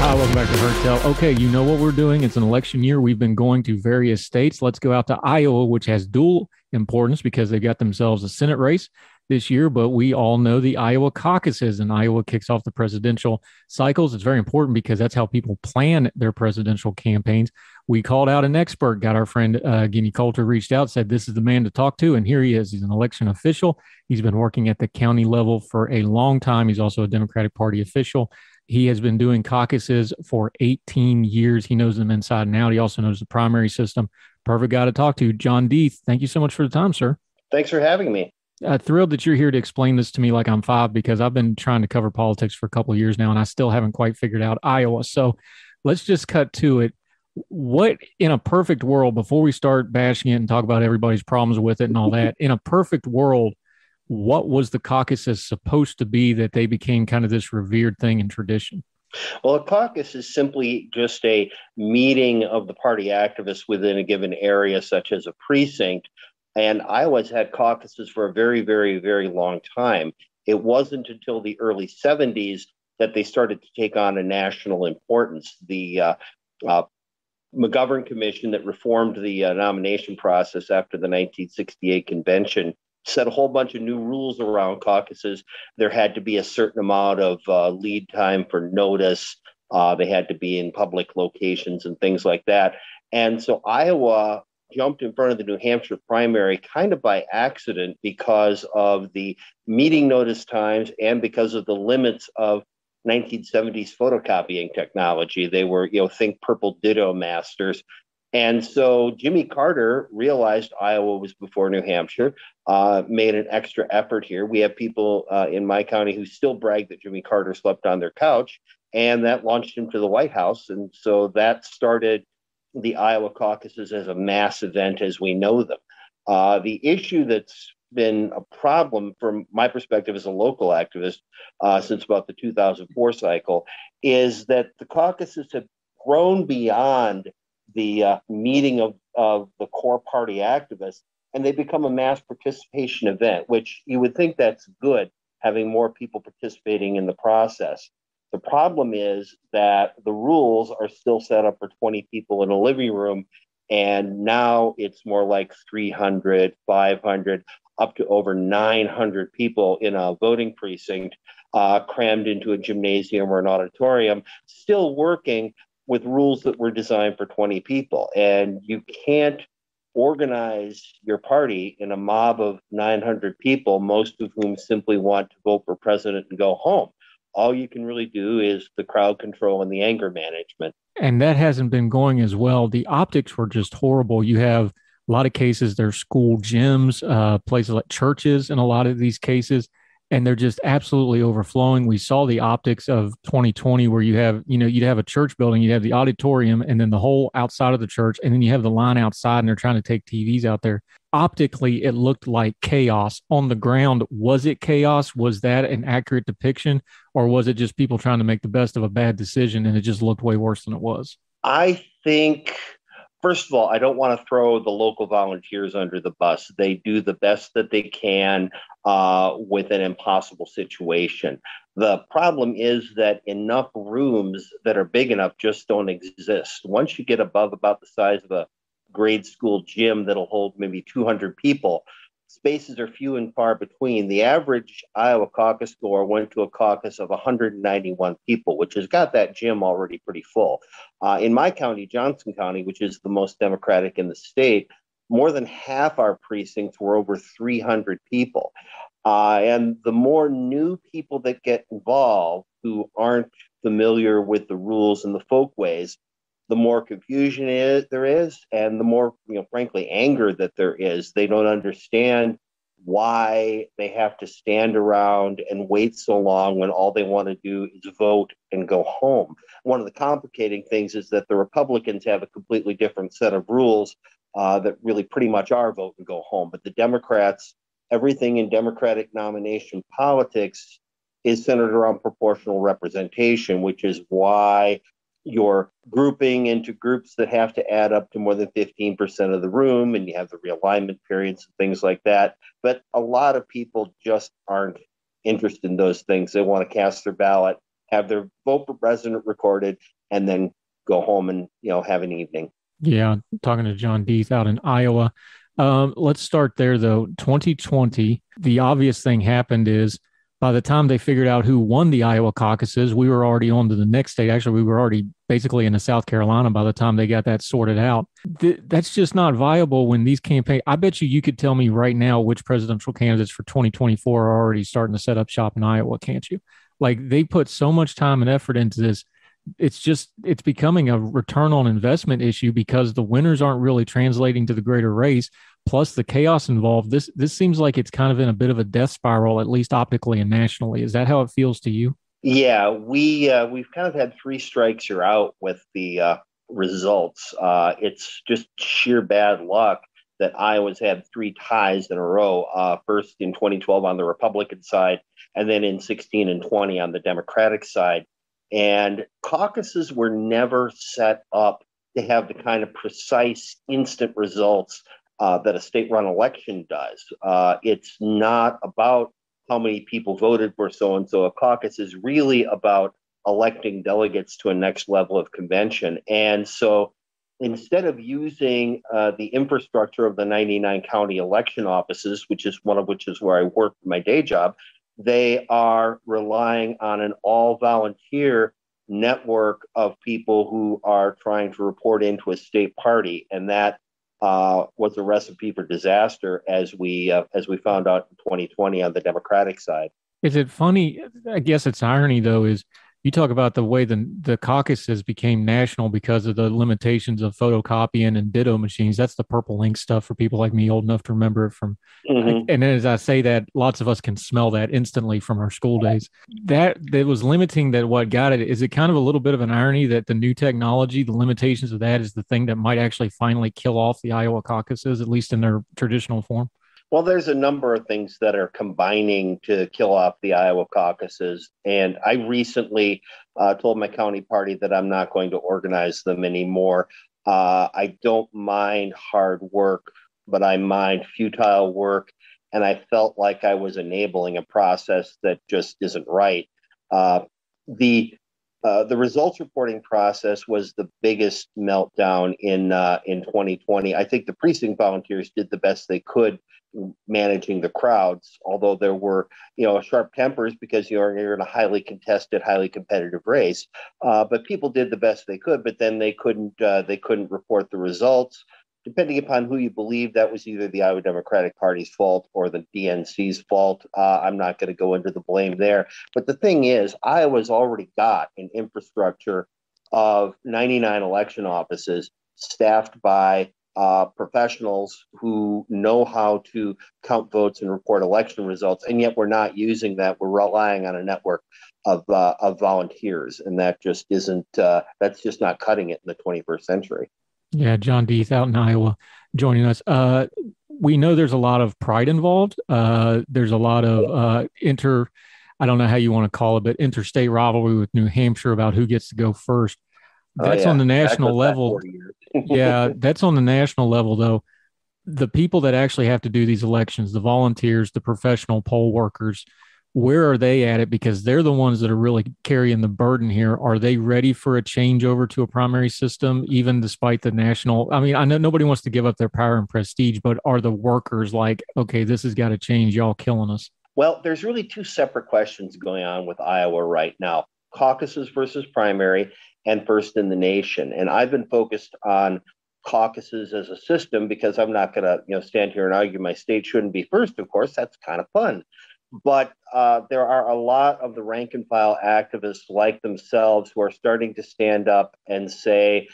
Hi, welcome back to Heard Tell. Okay, you know what we're doing. It's an election year. We've been going to various states. Let's go out to Iowa, which has dual importance because they've got themselves a Senate race this year. But we all know the Iowa caucuses, and Iowa kicks off the presidential cycles. It's very important because that's how people plan their presidential campaigns. We called out an expert, got our friend uh, Gimme Coulter reached out, said this is the man to talk to, and here he is. He's an election official. He's been working at the county level for a long time. He's also a Democratic Party official. He has been doing caucuses for 18 years. He knows them inside and out. He also knows the primary system. Perfect guy to talk to. John Deeth, thank you so much for the time, sir. Thanks for having me. Uh, thrilled that you're here to explain this to me like I'm five because I've been trying to cover politics for a couple of years now and I still haven't quite figured out Iowa. So let's just cut to it. What in a perfect world, before we start bashing it and talk about everybody's problems with it and all that, in a perfect world, what was the caucuses supposed to be that they became kind of this revered thing and tradition? Well, a caucus is simply just a meeting of the party activists within a given area, such as a precinct. And Iowa's had caucuses for a very, very, very long time. It wasn't until the early 70s that they started to take on a national importance. The uh, uh, McGovern Commission that reformed the uh, nomination process after the 1968 convention set a whole bunch of new rules around caucuses. There had to be a certain amount of uh, lead time for notice. Uh, they had to be in public locations and things like that. And so Iowa jumped in front of the New Hampshire primary kind of by accident because of the meeting notice times and because of the limits of 1970s photocopying technology. They were, you know, think purple ditto masters. And so Jimmy Carter realized Iowa was before New Hampshire, uh, made an extra effort here. We have people uh, in my county who still brag that Jimmy Carter slept on their couch, and that launched him to the White House. And so that started the Iowa caucuses as a mass event as we know them. Uh, the issue that's been a problem from my perspective as a local activist uh, since about the 2004 cycle is that the caucuses have grown beyond the uh, meeting of, of the core party activists, and they become a mass participation event, which you would think that's good, having more people participating in the process. The problem is that the rules are still set up for 20 people in a living room, and now it's more like 300, 500, up to over 900 people in a voting precinct uh, crammed into a gymnasium or an auditorium, still working, with rules that were designed for 20 people. And you can't organize your party in a mob of 900 people, most of whom simply want to vote for president and go home. All you can really do is the crowd control and the anger management. And that hasn't been going as well. The optics were just horrible. You have a lot of cases, there's school gyms, uh, places like churches in a lot of these cases and they're just absolutely overflowing. We saw the optics of 2020 where you have, you know, you'd have a church building, you'd have the auditorium and then the whole outside of the church, and then you have the line outside and they're trying to take TVs out there. Optically, it looked like chaos on the ground. Was it chaos? Was that an accurate depiction? Or was it just people trying to make the best of a bad decision and it just looked way worse than it was? I think first of all, I don't want to throw the local volunteers under the bus. They do the best that they can uh, with an impossible situation. The problem is that enough rooms that are big enough just don't exist. Once you get above about the size of a grade school gym that'll hold maybe 200 people, spaces are few and far between. The average Iowa caucus goer went to a caucus of 191 people, which has got that gym already pretty full. Uh, in my county, Johnson County, which is the most Democratic in the state, more than half our precincts were over 300 people. Uh, and the more new people that get involved who aren't familiar with the rules and the folkways, the more confusion is, there is, and the more, you know, frankly, anger that there is. They don't understand why they have to stand around and wait so long when all they want to do is vote and go home. One of the complicating things is that the Republicans have a completely different set of rules uh, that really pretty much are vote and go home. But the Democrats, everything in Democratic nomination politics is centered around proportional representation, which is why you're grouping into groups that have to add up to more than 15% of the room, and you have the realignment periods and things like that. But a lot of people just aren't interested in those things. They want to cast their ballot, have their vote for president recorded, and then go home and you know have an evening. Yeah, talking to John Deeth out in Iowa. Um, let's start there though. 2020, the obvious thing happened is by the time they figured out who won the Iowa caucuses, we were already on to the next state. Actually, we were already basically in South Carolina by the time they got that sorted out. Th- that's just not viable when these campaign. I bet you you could tell me right now which presidential candidates for 2024 are already starting to set up shop in Iowa, can't you? Like they put so much time and effort into this. It's just it's becoming a return on investment issue because the winners aren't really translating to the greater race plus the chaos involved, this this seems like it's kind of in a bit of a death spiral, at least optically and nationally. Is that how it feels to you? Yeah, we uh, we've kind of had three strikes you're out with the uh, results. Uh, it's just sheer bad luck that Iowa's had three ties in a row. Uh, first in 2012 on the Republican side, and then in 16 and 20 on the Democratic side. And caucuses were never set up to have the kind of precise instant results uh, that a state run election does. Uh, it's not about how many people voted for so and so. A caucus is really about electing delegates to a next level of convention. And so instead of using uh, the infrastructure of the 99 county election offices, which is one of which is where I work for my day job, they are relying on an all volunteer network of people who are trying to report into a state party. And that uh, was a recipe for disaster, as we uh, as we found out in 2020 on the Democratic side. Is it funny? I guess it's irony though. Is you talk about the way the the caucuses became national because of the limitations of photocopying and ditto machines. That's the purple ink stuff for people like me old enough to remember it from. Mm-hmm. And as I say that, lots of us can smell that instantly from our school days. That that was limiting. That what got it is it kind of a little bit of an irony that the new technology, the limitations of that, is the thing that might actually finally kill off the Iowa caucuses, at least in their traditional form. Well, there's a number of things that are combining to kill off the Iowa caucuses. And I recently uh, told my county party that I'm not going to organize them anymore. Uh, I don't mind hard work, but I mind futile work. And I felt like I was enabling a process that just isn't right. Uh, the uh, the results reporting process was the biggest meltdown in uh, in 2020. I think the precinct volunteers did the best they could managing the crowds, although there were, you know, sharp tempers because you're, you're in a highly contested, highly competitive race. Uh, but people did the best they could, but then they couldn't uh, they couldn't report the results. Depending upon who you believe, that was either the Iowa Democratic Party's fault or the DNC's fault. Uh, I'm not going to go into the blame there. But the thing is, Iowa's already got an infrastructure of 99 election offices staffed by uh, professionals who know how to count votes and report election results, and yet we're not using that. We're relying on a network of uh, of volunteers, and that just isn't. Uh, that's just not cutting it in the 21st century. Yeah, John Deeth out in Iowa joining us. Uh, we know there's a lot of pride involved. Uh, there's a lot of uh, inter. I don't know how you want to call it, but interstate rivalry with New Hampshire about who gets to go first. Oh, that's oh, yeah. on the national level. yeah, that's on the national level, though. The people that actually have to do these elections, the volunteers, the professional poll workers, where are they at it? Because they're the ones that are really carrying the burden here. Are they ready for a change over to a primary system, even despite the national? I mean, I know nobody wants to give up their power and prestige, but are the workers like, okay, this has got to change? Y'all killing us. Well, there's really two separate questions going on with Iowa right now caucuses versus primary and first in the nation. And I've been focused on caucuses as a system because I'm not going to you know stand here and argue my state shouldn't be first. Of course, that's kind of fun. But uh, there are a lot of the rank and file activists like themselves who are starting to stand up and say,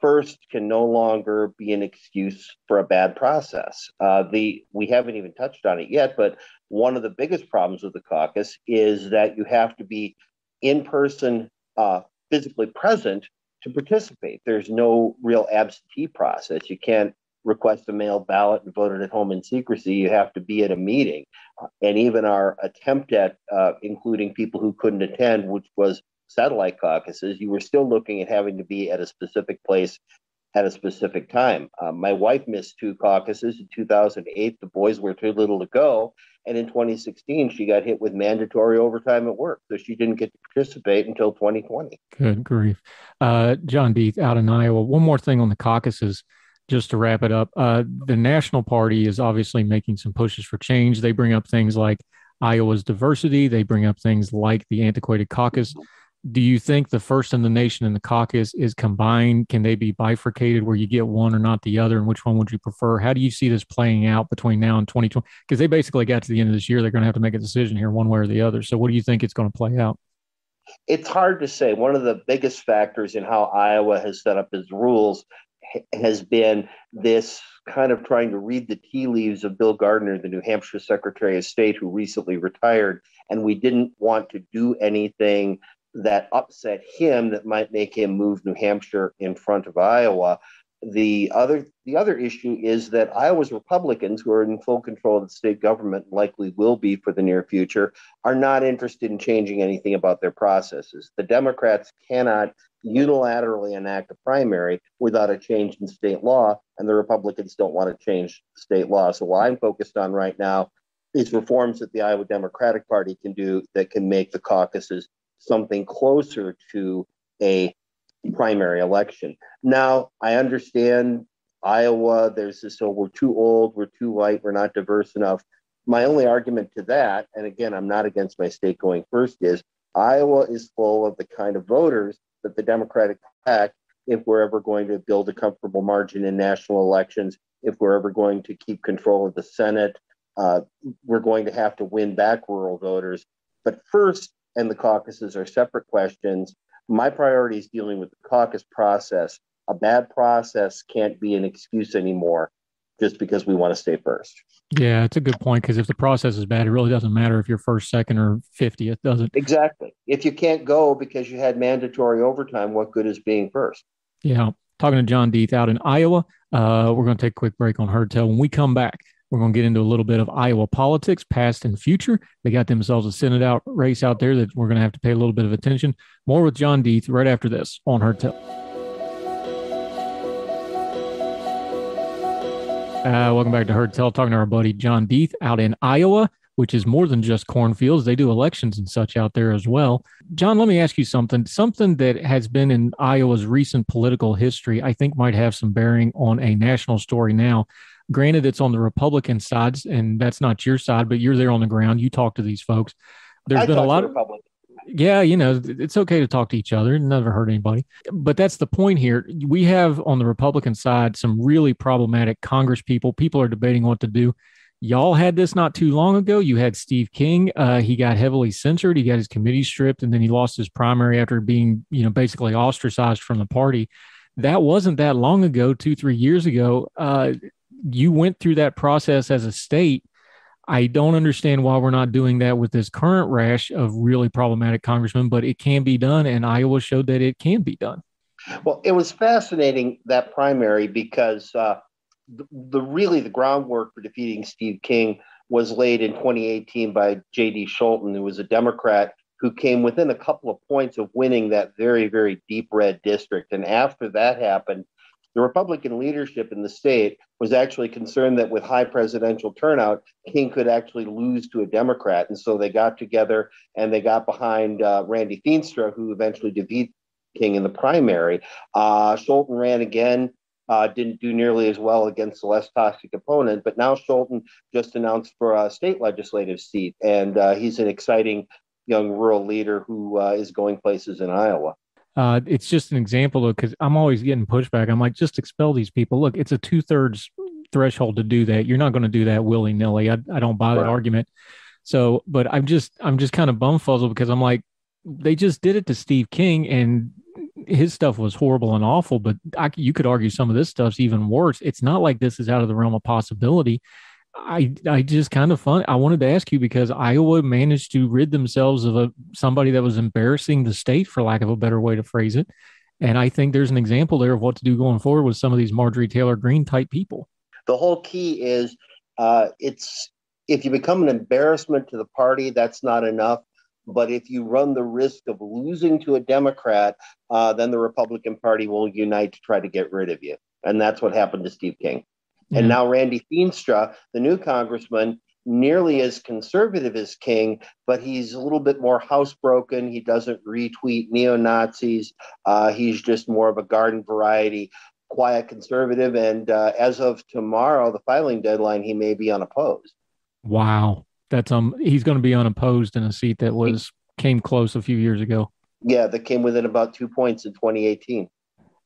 first can no longer be an excuse for a bad process. Uh, the we haven't even touched on it yet, but one of the biggest problems with the caucus is that you have to be in person, uh, physically present to participate. There's no real absentee process. You can't request a mail ballot and vote it at home in secrecy. You have to be at a meeting. Uh, and even our attempt at uh, including people who couldn't attend, which was satellite caucuses, you were still looking at having to be at a specific place at a specific time. Uh, my wife missed two caucuses in 2008. The boys were too little to go. And in 2016, she got hit with mandatory overtime at work. So she didn't get to participate until 2020. Good grief. Uh, John Deeth out in Iowa. One more thing on the caucuses, just to wrap it up. Uh, the National Party is obviously making some pushes for change. They bring up things like Iowa's diversity, they bring up things like the antiquated caucus do you think the first in the nation and the caucus is combined? Can they be bifurcated where you get one or not the other? And which one would you prefer? How do you see this playing out between now and 2020? Because they basically got to the end of this year. They're going to have to make a decision here, one way or the other. So, what do you think it's going to play out? It's hard to say. One of the biggest factors in how Iowa has set up its rules has been this kind of trying to read the tea leaves of Bill Gardner, the New Hampshire Secretary of State, who recently retired. And we didn't want to do anything that upset him that might make him move New Hampshire in front of Iowa. The other the other issue is that Iowa's Republicans, who are in full control of the state government, likely will be for the near future, are not interested in changing anything about their processes. The Democrats cannot unilaterally enact a primary without a change in state law, and the Republicans don't want to change state law. So what I'm focused on right now is reforms that the Iowa Democratic Party can do that can make the caucuses something closer to a primary election. Now, I understand Iowa, there's this, oh, we're too old, we're too white, we're not diverse enough. My only argument to that, and again, I'm not against my state going first, is Iowa is full of the kind of voters that the Democratic pack, if we're ever going to build a comfortable margin in national elections, if we're ever going to keep control of the Senate, uh, we're going to have to win back rural voters. But first, and the caucuses are separate questions. My priority is dealing with the caucus process. A bad process can't be an excuse anymore just because we want to stay first. Yeah, it's a good point because if the process is bad, it really doesn't matter if you're first, second, or 50th, does it? Exactly. If you can't go because you had mandatory overtime, what good is being first? Yeah. Talking to John Deeth out in Iowa. Uh, we're going to take a quick break on Heard Tell. When we come back, we're going to get into a little bit of Iowa politics, past and future. They got themselves a Senate out race out there that we're going to have to pay a little bit of attention. More with John Deeth right after this on Heard Tell. Uh, welcome back to Heard Tell, talking to our buddy John Deeth out in Iowa, which is more than just cornfields. They do elections and such out there as well. John, let me ask you something. Something that has been in Iowa's recent political history, I think might have some bearing on a national story now. Granted, it's on the Republican side, and that's not your side, but you're there on the ground. You talk to these folks. There's I been a lot of Republican. Yeah, you know, it's okay to talk to each other. Never hurt anybody. But that's the point here. We have on the Republican side some really problematic Congress people. People are debating what to do. Y'all had this not too long ago. You had Steve King. Uh, he got heavily censored. He got his committee stripped, and then he lost his primary after being, you know, basically ostracized from the party. That wasn't that long ago, two, three years ago. Uh, you went through that process as a state. I don't understand why we're not doing that with this current rash of really problematic congressmen, but it can be done, and Iowa showed that it can be done. Well, it was fascinating that primary because uh, the, the really the groundwork for defeating Steve King was laid in 2018 by J.D. Scholten, who was a Democrat who came within a couple of points of winning that very, very deep red district. And after that happened, the Republican leadership in the state was actually concerned that with high presidential turnout, King could actually lose to a Democrat. And so they got together and they got behind uh, Randy Feenstra, who eventually defeated King in the primary. Uh, Scholten ran again. Uh, didn't do nearly as well against the less toxic opponent, but now Scholten just announced for a state legislative seat, and uh, he's an exciting young rural leader who uh, is going places in Iowa. Uh, it's just an example of because I'm always getting pushback. I'm like, just expel these people. Look, it's a two thirds threshold to do that. You're not going to do that willy nilly. I, I don't buy right. that argument. So, but I'm just I'm just kind of bumfuzzled because I'm like, they just did it to Steve King, and his stuff was horrible and awful, but I, you could argue some of this stuff's even worse. It's not like this is out of the realm of possibility. I I just kind of fun. I wanted to ask you because Iowa managed to rid themselves of a somebody that was embarrassing the state, for lack of a better way to phrase it. And I think there's an example there of what to do going forward with some of these Marjorie Taylor Greene type people. The whole key is uh, it's if you become an embarrassment to the party, that's not enough. But if you run the risk of losing to a Democrat, uh, then the Republican Party will unite to try to get rid of you. And that's what happened to Steve King. Yeah. And now Randy Feenstra, the new congressman, nearly as conservative as King, but he's a little bit more housebroken. He doesn't retweet neo Nazis. Uh, he's just more of a garden variety, quiet conservative. And uh, as of tomorrow, the filing deadline, he may be unopposed. Wow, that's um, he's going to be unopposed in a seat that was came close a few years ago. Yeah, that came within about two points in 2018,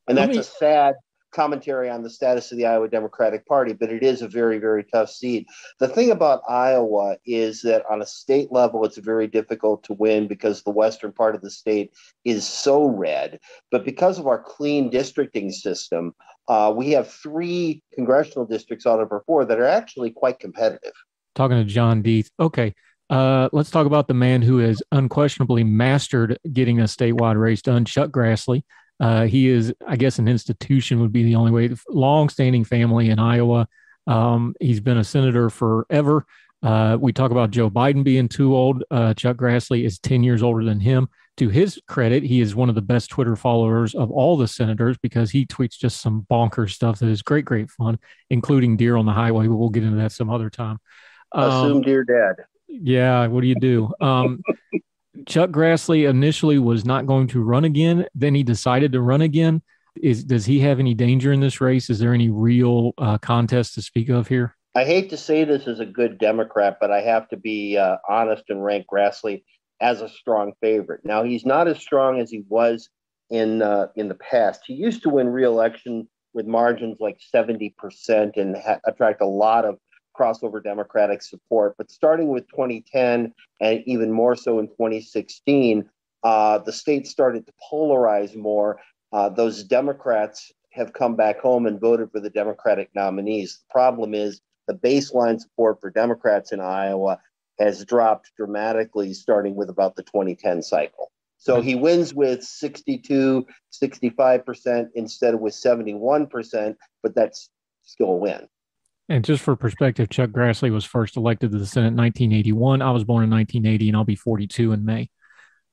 and that's me, a sad commentary on the status of the Iowa Democratic Party, but it is a very, very tough seat. The thing about Iowa is that on a state level, it's very difficult to win because the western part of the state is so red. But because of our clean districting system, uh, we have three congressional districts out of our four that are actually quite competitive. Talking to John Deeth. Okay. Uh, let's talk about the man who has unquestionably mastered getting a statewide race done, Chuck Grassley. Uh, he is, I guess, an institution would be the only way. Long-standing family in Iowa. Um, he's been a senator forever. Uh, we talk about Joe Biden being too old. Uh, Chuck Grassley is 10 years older than him. To his credit, he is one of the best Twitter followers of all the senators because he tweets just some bonkers stuff that is great, great fun, including deer on the highway. But we'll get into that some other time. Um, Assume Deer dead. Yeah, what do you do? Um, Chuck Grassley initially was not going to run again. Then he decided to run again. Is does he have any danger in this race? Is there any real uh, contest to speak of here? I hate to say this as a good Democrat, but I have to be uh, honest and rank Grassley as a strong favorite. Now he's not as strong as he was in uh, in the past. He used to win re-election with margins like seventy percent and ha- attract a lot of crossover Democratic support. But starting with 2010 and even more so in 2016, uh, the state started to polarize more. Uh, those Democrats have come back home and voted for the Democratic nominees. The problem is the baseline support for Democrats in Iowa has dropped dramatically starting with about the 2010 cycle. So he wins with 62, 65% instead of with 71%, but that's still a win. And just for perspective, Chuck Grassley was first elected to the Senate in 1981. I was born in 1980, and I'll be 42 in May.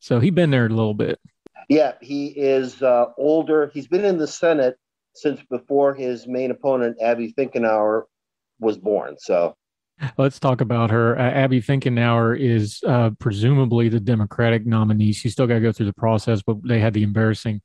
So he's been there a little bit. Yeah, he is uh, older. He's been in the Senate since before his main opponent, Abby Finkenauer, was born. So let's talk about her. Uh, Abby Finkenauer is uh, presumably the Democratic nominee. She's still got to go through the process, but they had the embarrassing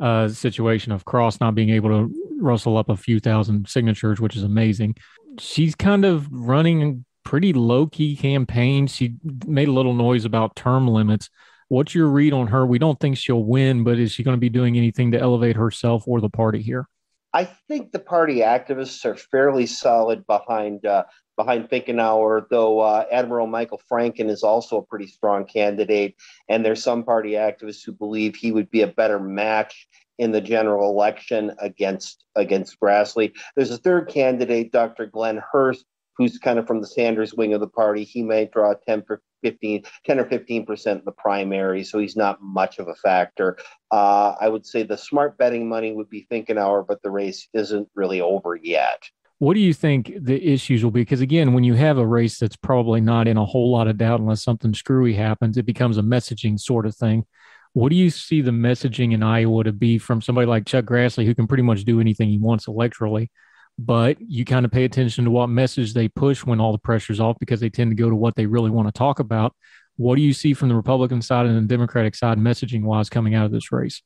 uh, situation of Cross not being able to rustle up a few thousand signatures, which is amazing. She's kind of running pretty low key campaign. She made a little noise about term limits. What's your read on her? We don't think she'll win, but is she going to be doing anything to elevate herself or the party here? I think the party activists are fairly solid behind uh, behind Finkenauer, though uh, Admiral Michael Franken is also a pretty strong candidate. And there's some party activists who believe he would be a better match in the general election against against Grassley. There's a third candidate, Dr. Glenn Hurst, who's kind of from the Sanders wing of the party. He may draw 10 for 15, 10 or 15 percent in the primary, so he's not much of a factor. Uh, I would say the smart betting money would be Finkenauer, but the race isn't really over yet. What do you think the issues will be? Because again, when you have a race that's probably not in a whole lot of doubt unless something screwy happens, it becomes a messaging sort of thing. What do you see the messaging in Iowa to be from somebody like Chuck Grassley, who can pretty much do anything he wants electorally? But you kind of pay attention to what message they push when all the pressure's off because they tend to go to what they really want to talk about. What do you see from the Republican side and the Democratic side messaging wise coming out of this race?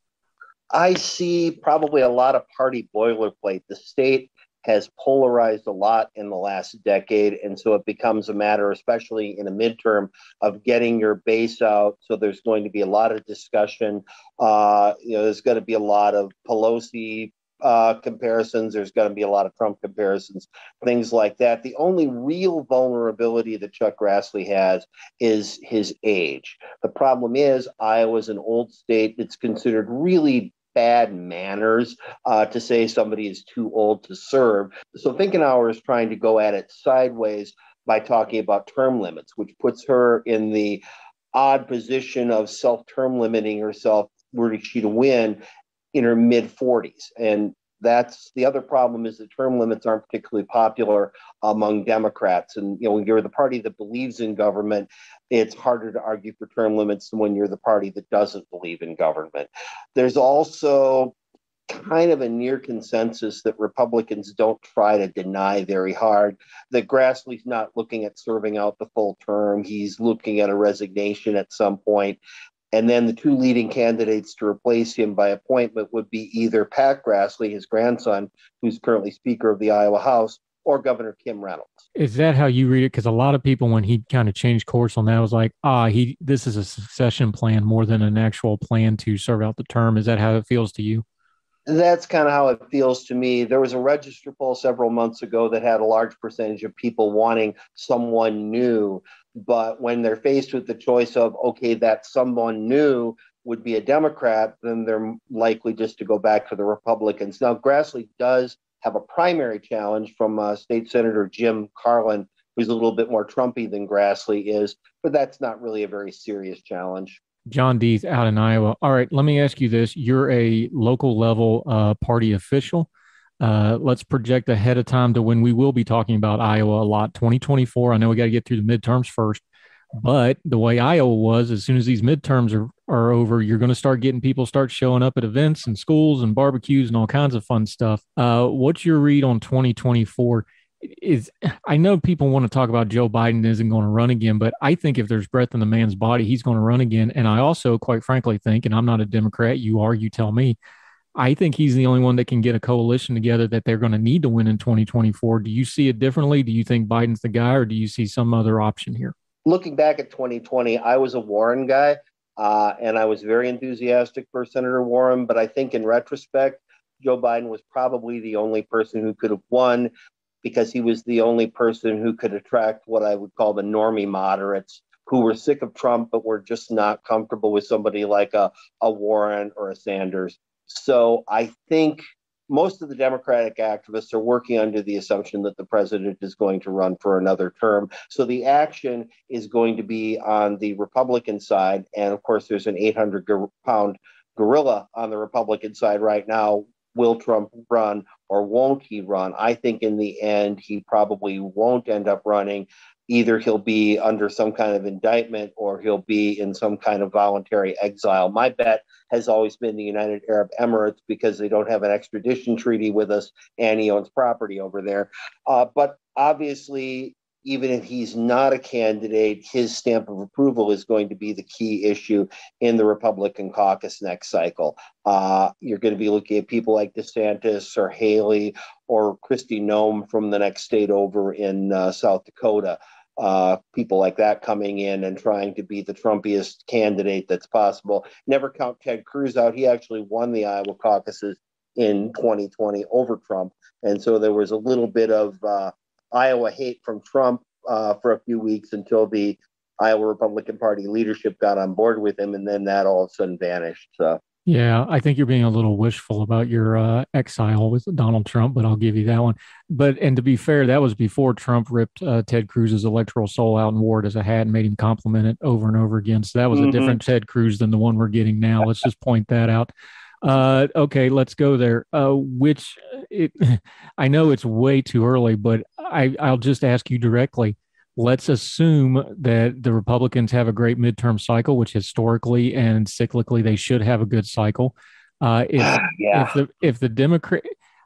I see probably a lot of party boilerplate. The state has polarized a lot in the last decade. And so it becomes a matter, especially in a midterm, of getting your base out. So there's going to be a lot of discussion. Uh, you know, there's going to be a lot of Pelosi uh, comparisons. There's going to be a lot of Trump comparisons, things like that. The only real vulnerability that Chuck Grassley has is his age. The problem is Iowa's an old state. It's considered really bad manners uh, to say somebody is too old to serve. So Finkenauer is trying to go at it sideways by talking about term limits, which puts her in the odd position of self term limiting herself were she to win in her mid 40s. And that's the other problem is that term limits aren't particularly popular among Democrats. And you know, when you're the party that believes in government, it's harder to argue for term limits than when you're the party that doesn't believe in government. There's also kind of a near consensus that Republicans don't try to deny very hard that Grassley's not looking at serving out the full term. He's looking at a resignation at some point. And then the two leading candidates to replace him by appointment would be either Pat Grassley, his grandson, who's currently Speaker of the Iowa House, or Governor Kim Reynolds. Is that how you read it? Because a lot of people, when he kind of changed course on that, was like, ah, he this is a succession plan more than an actual plan to serve out the term. Is that how it feels to you? That's kind of how it feels to me. There was a register poll several months ago that had a large percentage of people wanting someone new. But when they're faced with the choice of, okay, that someone new would be a Democrat, then they're likely just to go back to the Republicans. Now, Grassley does have a primary challenge from uh, State Senator Jim Carlin, who's a little bit more Trumpy than Grassley is, but that's not really a very serious challenge. John Deeth out in Iowa. All right, let me ask you this: You're a local level uh, party official. Uh, let's project ahead of time to when we will be talking about Iowa a lot. 2024. I know we got to get through the midterms first, but the way Iowa was, as soon as these midterms are, are over, you're going to start getting people start showing up at events and schools and barbecues and all kinds of fun stuff. Uh, what's your read on 2024? Is I know people want to talk about Joe Biden isn't going to run again, but I think if there's breath in the man's body, he's going to run again. And I also, quite frankly, think, and I'm not a Democrat, you are, you tell me, I think he's the only one that can get a coalition together that they're going to need to win in 2024. Do you see it differently? Do you think Biden's the guy, or do you see some other option here? Looking back at 2020, I was a Warren guy, uh, and I was very enthusiastic for Senator Warren. But I think in retrospect, Joe Biden was probably the only person who could have won because he was the only person who could attract what I would call the normie moderates who were sick of Trump but were just not comfortable with somebody like a, a Warren or a Sanders. So I think most of the Democratic activists are working under the assumption that the president is going to run for another term. So the action is going to be on the Republican side. And of course, there's an 800 pound gorilla on the Republican side right now. Will Trump run or won't he run? I think in the end, he probably won't end up running either he'll be under some kind of indictment or he'll be in some kind of voluntary exile. My bet has always been the United Arab Emirates because they don't have an extradition treaty with us and he owns property over there. Uh, but obviously, even if he's not a candidate, his stamp of approval is going to be the key issue in the Republican caucus next cycle. Uh, you're going to be looking at people like DeSantis or Haley or Kristi Noem from the next state over in uh, South Dakota uh, people like that coming in and trying to be the Trumpiest candidate that's possible. Never count Ted Cruz out. He actually won the Iowa caucuses in 2020 over Trump. And so there was a little bit of uh, Iowa hate from Trump uh, for a few weeks until the Iowa Republican Party leadership got on board with him. And then that all of a sudden vanished. So. Yeah, I think you're being a little wishful about your uh, exile with Donald Trump, but I'll give you that one. But and to be fair, that was before Trump ripped uh, Ted Cruz's electoral soul out and wore it as a hat and made him compliment it over and over again. So that was mm-hmm. a different Ted Cruz than the one we're getting now. Let's just point that out. Uh, okay, let's go there. Uh, which it, I know it's way too early, but I, I'll just ask you directly let's assume that the Republicans have a great midterm cycle, which historically and cyclically they should have a good cycle. Uh, if, yeah. if the if the Democrat,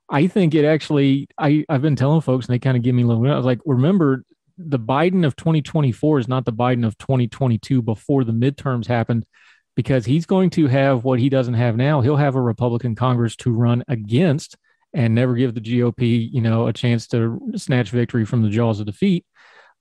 I think it actually. I I've been telling folks, and they kind of give me a little. I was like, remember, the Biden of 2024 is not the Biden of 2022 before the midterms happened, because he's going to have what he doesn't have now. He'll have a Republican Congress to run against and never give the GOP, you know, a chance to snatch victory from the jaws of defeat.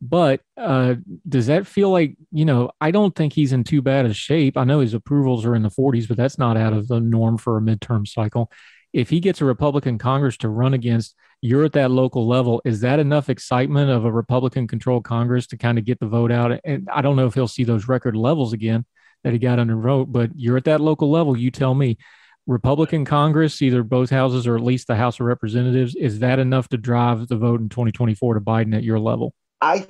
But uh, does that feel like, you know, I don't think he's in too bad a shape. I know his approvals are in the 40s, but that's not out of the norm for a midterm cycle. If he gets a Republican Congress to run against, you're at that local level. Is that enough excitement of a Republican controlled Congress to kind of get the vote out? And I don't know if he'll see those record levels again that he got under vote, but you're at that local level. You tell me Republican Congress, either both houses or at least the House of Representatives, is that enough to drive the vote in 2024 to Biden at your level? I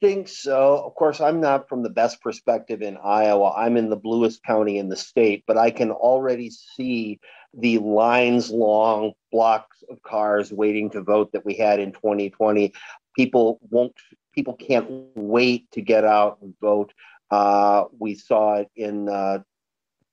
think so. Of course, I'm not from the best perspective in Iowa. I'm in the bluest county in the state, but I can already see the lines long blocks of cars waiting to vote that we had in 2020. People won't, people can't wait to get out and vote. Uh, we saw it in uh,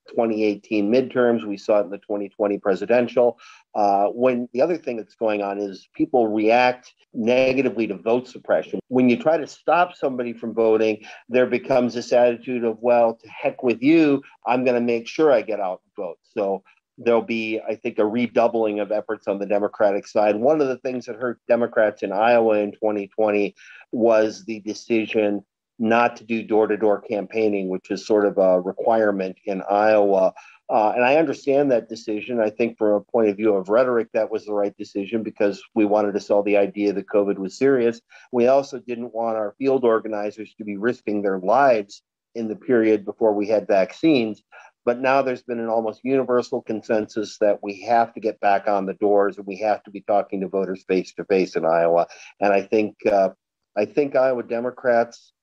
2018 midterms. We saw it in the 2020 presidential. Uh, when the other thing that's going on is people react negatively to vote suppression. When you try to stop somebody from voting, there becomes this attitude of, well, to heck with you, I'm going to make sure I get out and vote. So there'll be, I think, a redoubling of efforts on the Democratic side. One of the things that hurt Democrats in Iowa in 2020 was the decision not to do door to door campaigning, which is sort of a requirement in Iowa. Uh, and I understand that decision. I think, from a point of view of rhetoric, that was the right decision because we wanted to sell the idea that COVID was serious. We also didn't want our field organizers to be risking their lives in the period before we had vaccines. But now there's been an almost universal consensus that we have to get back on the doors and we have to be talking to voters face to face in Iowa. And I think uh, I think Iowa Democrats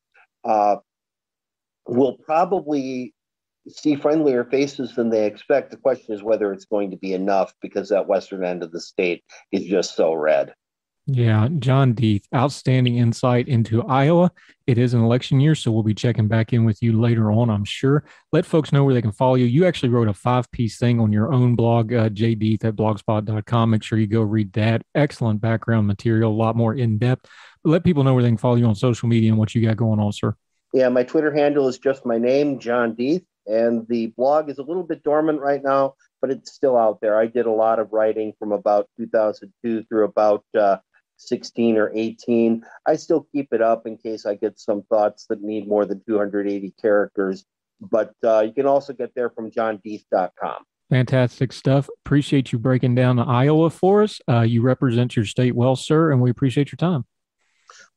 uh, will probably see friendlier faces than they expect. The question is whether it's going to be enough because that western end of the state is just so red. Yeah, John Deeth, outstanding insight into Iowa. It is an election year, so we'll be checking back in with you later on, I'm sure. Let folks know where they can follow you. You actually wrote a five piece thing on your own blog, uh, jdeeth at blogspot.com. Make sure you go read that. Excellent background material, a lot more in depth. Let people know where they can follow you on social media and what you got going on, sir. Yeah, my Twitter handle is just my name, John Deeth, and the blog is a little bit dormant right now, but it's still out there. I did a lot of writing from about 2002 through about uh, 16 or 18. I still keep it up in case I get some thoughts that need more than 280 characters. But uh, you can also get there from johndeeth.com. Fantastic stuff. Appreciate you breaking down the Iowa for us. Uh, you represent your state well, sir, and we appreciate your time.